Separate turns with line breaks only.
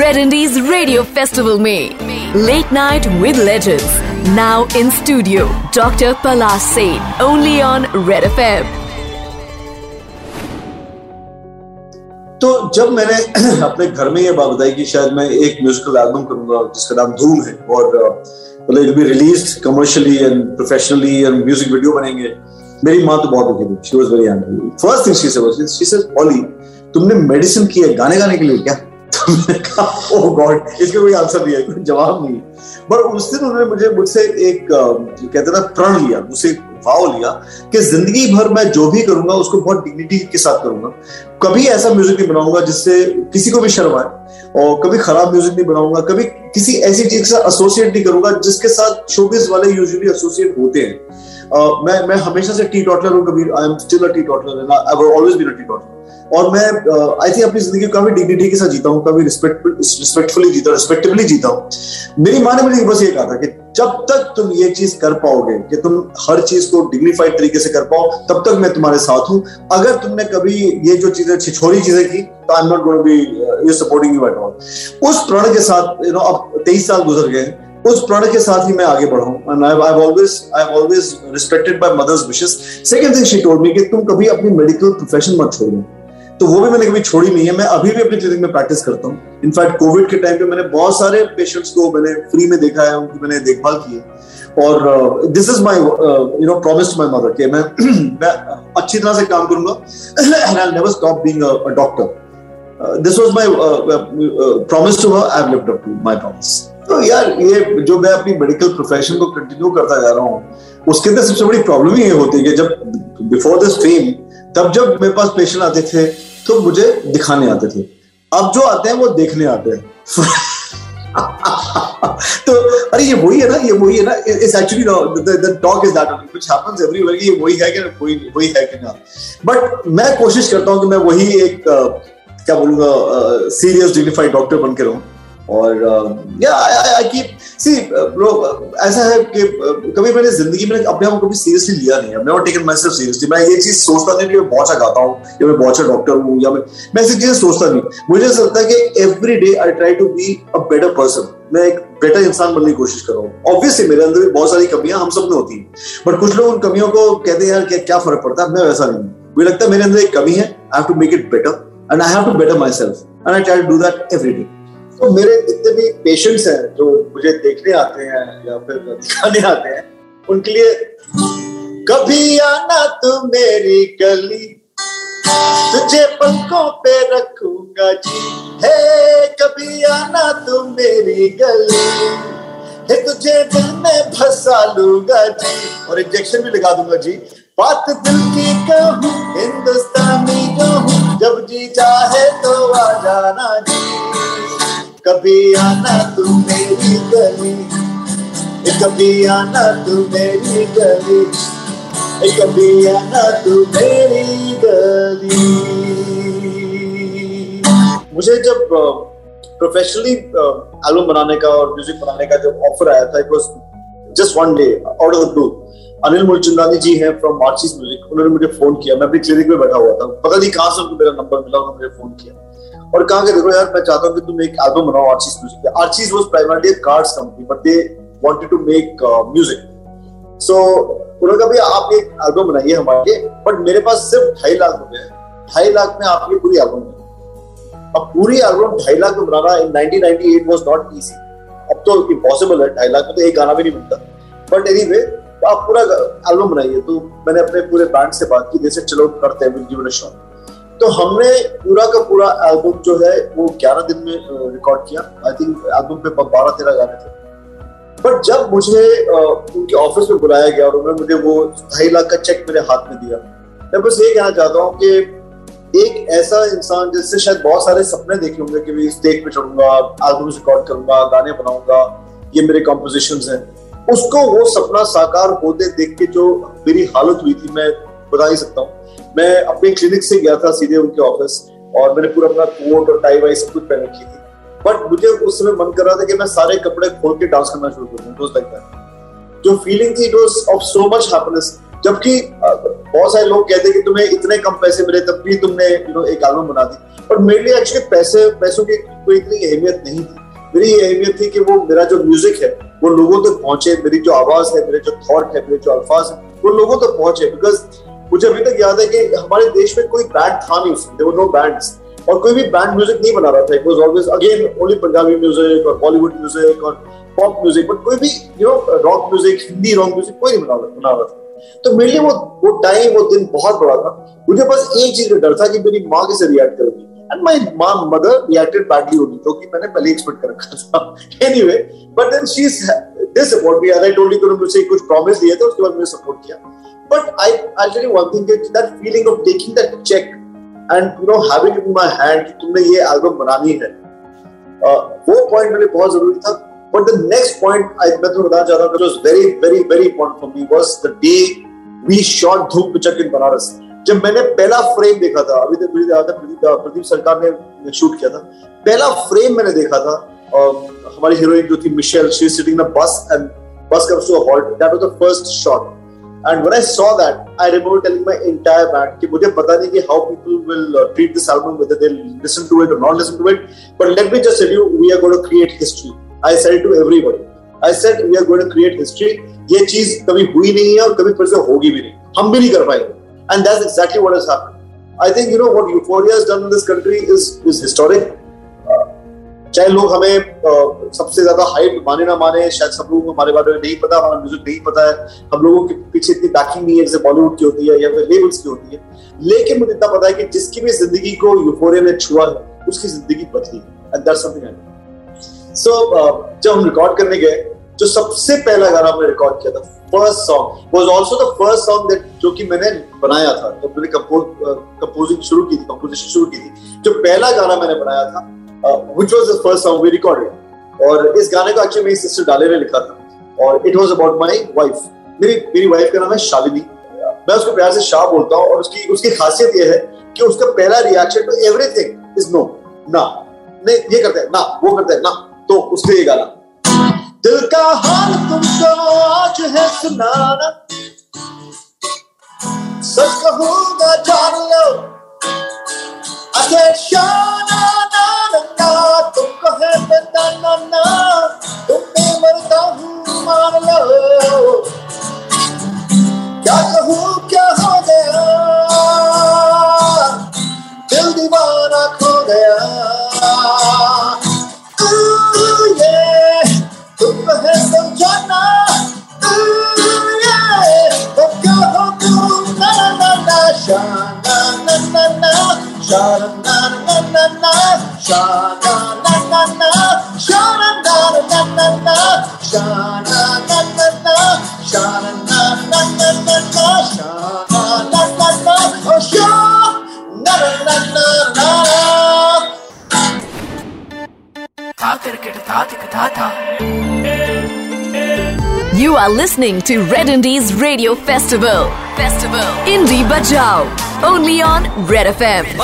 Red Indies Radio Festival में Late Night with Legends now in studio Dr. Palas Seth only on Red FM.
तो जब मैंने अपने घर में ये बात बताई कि शायद मैं एक म्यूजिकल एल्बम करूँगा जिसका नाम धूम है और मतलब it be release commercially and professionally and music video बनेंगे मेरी माँ तो बहुत दुखी थी। She was very angry first thing she said she said ओली तुमने मेडिसिन की है गाने गाने के लिए क्या? तो मैंने कहा ओह गॉड इसका कोई आंसर नहीं है, कोई जवाब नहीं बट उस दिन उन्होंने मुझे, मुझसे एक कहते ना, प्रण लिया, मुझसे वाव लिया कि ज़िंदगी भर मैं जो भी करूँगा, उसको बहुत डिग्निटी के साथ करूँगा। कभी ऐसा म्यूज़िक नहीं बनाऊँगा जिससे किसी को भी शर्म आए और कभी खराब म्यूज़िक नहीं बनाऊँगा, कभी किसी ऐसी चीज़ साथ एसोसिएट नहीं करूँगा जिसके साथ शोबिस वाले यूजुअली एसोसिएट होते हैं। मैं मैं हमेशा से टी टॉटलर हूँ, कभी I am still a teetotaller and I always been a teetotaller और मैं आई थिंक अपनी ज़िंदगी काफ़ी डिग्निटी के साथ जीता हूँ, काफ़ी रिस्पेक्टफुली जीता रिस्पेक्टिवली जीता हूँ. मेरी माँ ने मुझे बस ये कहा था कि जब तक तुम ये चीज़ कर पाओगे, कि तुम हर चीज़ को डिग्निफाइड तरीके से कर पाओ, तब तक मैं तुम्हारे साथ हूँ. अगर तुमने कभी ये जो चीज़ें छिछोरी चीज़ें की तो I am not going be you supporting you at all उस प्रण के साथ यू नो अब तेईस साल गुजर गए उस प्रण के साथ ही मैं आगे मी कि तुम कभी अपनी मेडिकल प्रोफेशन मत छोड़ो। तो वो भी मैंने कभी छोड़ी नहीं है। मैं अभी भी अपनी क्लिनिक में प्रैक्टिस करता हूँ। इनफैक्ट कोविड के टाइम पे मैंने बहुत सारे पेशेंट्स को मैंने फ्री में देखा है, उनकी मैंने देखभाल की है। और this is my you know promise to my mother कि मैं मैं अच्छी तरह से काम करूँगा। And I never stop being a doctor this was my promise to her I have lived up to my promise तो यार, ये जो मैं अपनी मेडिकल प्रोफेशन को कंटिन्यू करता जा रहा हूँ, उसके अंदर सबसे बड़ी प्रॉब्लम ही ये होती है कि जब बिफोर दिस फेम तब जब मेरे पास पेशेंट आते थे तो मुझे दिखाने आते थे। अब जो आते हैं, वो देखने आते हैं। तो अरे ये वही है ना, ये वही है ना it's actually the talk is that which happens everywhere ये वही है कि कोई, वही है कि ना। बट मैं कोशिश करता हूँ कि मैं वही एक क्या बोलूँगा सीरियस डिग्निफाइड डॉक्टर बन के रहूँ। और या आई कीप सी ब्रो ऐसा है कि कभी मैंने ज़िंदगी में अपने आप को कभी सीरियसली लिया नहीं है। नेवर टेकन सेल्फ सीरियसली मैं ये चीज़ सोचता नहीं कि मैं बहुत गाता हूँ, या मैं बहुत डॉक्टर हूँ, या मैं मैं ऐसी चीज़ें सोचता नहीं। मुझे ऐसा लगता है कि every day I try to be a better person मैं एक बेटर इंसान बनने की कोशिश कर रहा हूँ। ऑब्वियसली मेरे अंदर भी बहुत सारी कमियाँ हम सब में होती हैं। बट कुछ लोग उन कमियों को कहते हैं, यार, क्या क्या फ़र्क पड़ता है? मैं वैसा नहीं हूँ। मुझे लगता है मेरे अंदर एक कमी है। I have to make it better and I have to better myself and I try to do that every day तो मेरे जितने भी पेशेंट्स हैं जो मुझे देखने आते हैं या फिर दिखाने आते हैं, उनके लिए कभी आना तू मेरी गली। तुझे पंखों पे रखूँगा जी। है, कभी आना तू मेरी गली। है, तुझे दिल में फंसा लूँगा जी। और इंजेक्शन भी लगा दूँगा जी। बात दिल की कहूँ, हिंदुस्तानी कहूँ, जब जी चाहे तो आ जाना जी। कभी आना तू मेरी गली कभी आना तू मेरी गली कभी आना तू मेरी गली। मुझे जब प्रोफेशनली एल्बम बनाने का और म्यूज़िक बनाने का जब ऑफ़र आया था it was just one day out of the blue Anil Mulchandani ji हैं फ्रॉम मार्चिस म्यूज़िक उन्होंने मुझे फ़ोन किया। मैं अपनी क्लिनिक में बैठा हुआ था। पता नहीं कहाँ से उनको मेरा नंबर मिला, उन्होंने मुझे फ़ोन किया। और कहा कि देखो यार, मैं चाहता हूँ कि तुम एक एल्बम बनाओ आर्चिस म्यूज़िक पे। Archies was primarily cards company but they wanted to make music so उन्होंने कहा, भैया, आप एक एल्बम बनाइए हमारे बट मेरे पास सिर्फ़ ढाई लाख रुपए ढाई लाख में आपकी पूरी एल्बम अब पूरी एल्बम ढाई लाख में बनाना इन 1998 वाज नॉट इजी अब तो इम्पॉसिबल है, ढाई लाख में तो एक गाना भी नहीं बनता। बट एनी वे आप पूरा एल्बम बनाइए। तो मैंने अपने पूरे बैंड से बात की, जैसे, चलो, करते हैं तो हमने पूरा का पूरा एल्बम जो है, वो 11 दिन में रिकॉर्ड किया। आई थिंक एल्बम पे बारह, तेरह गाने थे। बट जब मुझे उनके ऑफ़िस में बुलाया गया और उन्होंने मुझे वो ढाई लाख का चेक मेरे हाथ में दिया, मैं बस ये कहना चाहता हूँ कि एक ऐसा इंसान जिससे शायद बहुत सारे सपने देखे होंगे कि मैं स्टेज पे चढ़ूँगा एल्बम रिकॉर्ड करूँगा, गाने बनाऊँगा, ये मेरे कॉम्पोजिशन हैं। उसको वो सपना साकार होते देख के जो मेरी हालत हुई थी, मैं बता ही सकता हूँ। मैं अपने क्लिनिक से गया था सीधे उनके ऑफ़िस और मैंने पूरा अपना कोट और टाई वाई सब कुछ पहन रखी थी। बट मुझे उस समय मन कर रहा था कि मैं सारे कपड़े खोल के डांस करना शुरू कर करूँ लाइक दैट जो फीलिंग थी it of so much happiness जबकि बहुत सारे लोग कहते हैं कि तुम्हें इतने कम पैसे मिले, तब भी तुमने यू नो एक एल्बम बना दी। पर मेरे लिए एक्चुअली पैसे, पैसों की कोई इतनी अहमियत नहीं थी। मेरी ये अहमियत थी कि वो मेरा जो म्यूज़िक है, वो लोगों तक तो पहुँचे, मेरी जो आवाज़ है, मेरे जो थॉट है, मेरे जो अल्फाज है, वो लोगों तक तो पहुँचे। बिकॉज़ मुझे अभी तक याद है कि हमारे देश में कोई बैंड था नहीं उसमें नो बैंड्स और कोई भी बैंड म्यूज़िक नहीं बना रहा था. It was always again only Punjabi music और बॉलीवुड म्यूज़िक और पॉप म्यूज़िक बट कोई भी you know rock music Hindi rock music कोई नहीं बना बना रहा था. तो मेरे लिए वो वो टाइम वो दिन बहुत बड़ा था. मुझे बस एक चीज़ का डर था कि मेरी माँ कैसे रिएक्ट करेगी. And my mom mother reacted badly only जो कि मैंने पहले एक्सपेक्ट कर रखा था. Anyway but then she this support me I told you मुझे कुछ प्रॉमिस दिए थे उसके बाद मैंने सपोर्ट किया। But I I tell you one thing that feeling of taking that cheque and you know having in my hand कि तुमने ये एल्बम बनानी है। uh, वो पॉइंट मेरे बहुत ज़रूरी था। But the next point I मैं तुम्हें बताना चाहता हूँ was very very very important for me was the day we shot Dhoop Pichak in Banaras जब मैंने पहला फ्रेम देखा था अभी तक मुझे याद है प्रदीप सरकार ने शूट किया था। पहला फ्रेम मैंने देखा था हमारी हीरोइन जो थी Michel she sitting in bus and bus comes to a halt that was the first shot and when i saw that i remember telling my entire band कि मुझे पता नहीं कि how people will uh, treat this album whether they'll listen to it or not listen to it but let me just tell you we are going to create history i said it to everybody i said we are going to create history ये चीज कभी हुई नहीं है और कभी फिर से होगी भी नहीं हम भी नहीं कर पाएंगे And that's exactly what has happened. I think, you know, what Euphoria has done in this country is, is historic. चाहे लोग हमें सबसे ज़्यादा हाइप माने ना माने, शायद सब लोगों को हमारे बारे में नहीं पता, हमारा म्यूज़िक नहीं पता है। हम लोगों के पीछे इतनी बैकिंग नहीं है, जैसे बॉलीवुड की होती है या फिर लेबल्स की होती है। लेकिन मुझे इतना पता है कि जिसकी भी ज़िंदगी को यूफोरिया ने छुआ है, उसकी ज़िंदगी बदली समथिंग सो जब हम रिकॉर्ड करने गए, जो सबसे पहला गाना हमने रिकॉर्ड किया था first song was also the first song that जो कि मैंने बनाया था। तो मैंने कंपोजिंग शुरू की थी कंपोजिशन शुरू की थी। जो पहला गाना मैंने बनाया था which was the first song we recorded और इस गाने को एक्चुअली मेरी सिस्टर डाले ने लिखा था। और it was about my wife मेरी मेरी वाइफ का नाम है शालिनी। मैं उसको प्यार से शाह बोलता हूँ और उसकी उसकी खासियत ये है कि उसका पहला reaction to everything is no ना। नहीं, ये करते हैं, ना, वो करते हैं, ना। तो उसके ये गाना। दिल का हाल तुमको आज है सुनाना। सच कहूँगा जान लो। तुमको है बताना ना, तुमने मरता हूँ, मान लो। क्या कहूँ, क्या हो गया? दिल दीवाना खो गया। na na na, sha na na na na, sha na na na na na, sha na na na na, sha na na na na na sha na na na na, oh sha na na na na na.
You are listening to Red Indies Radio Festival. Festival Indie Bajao only on Red FM.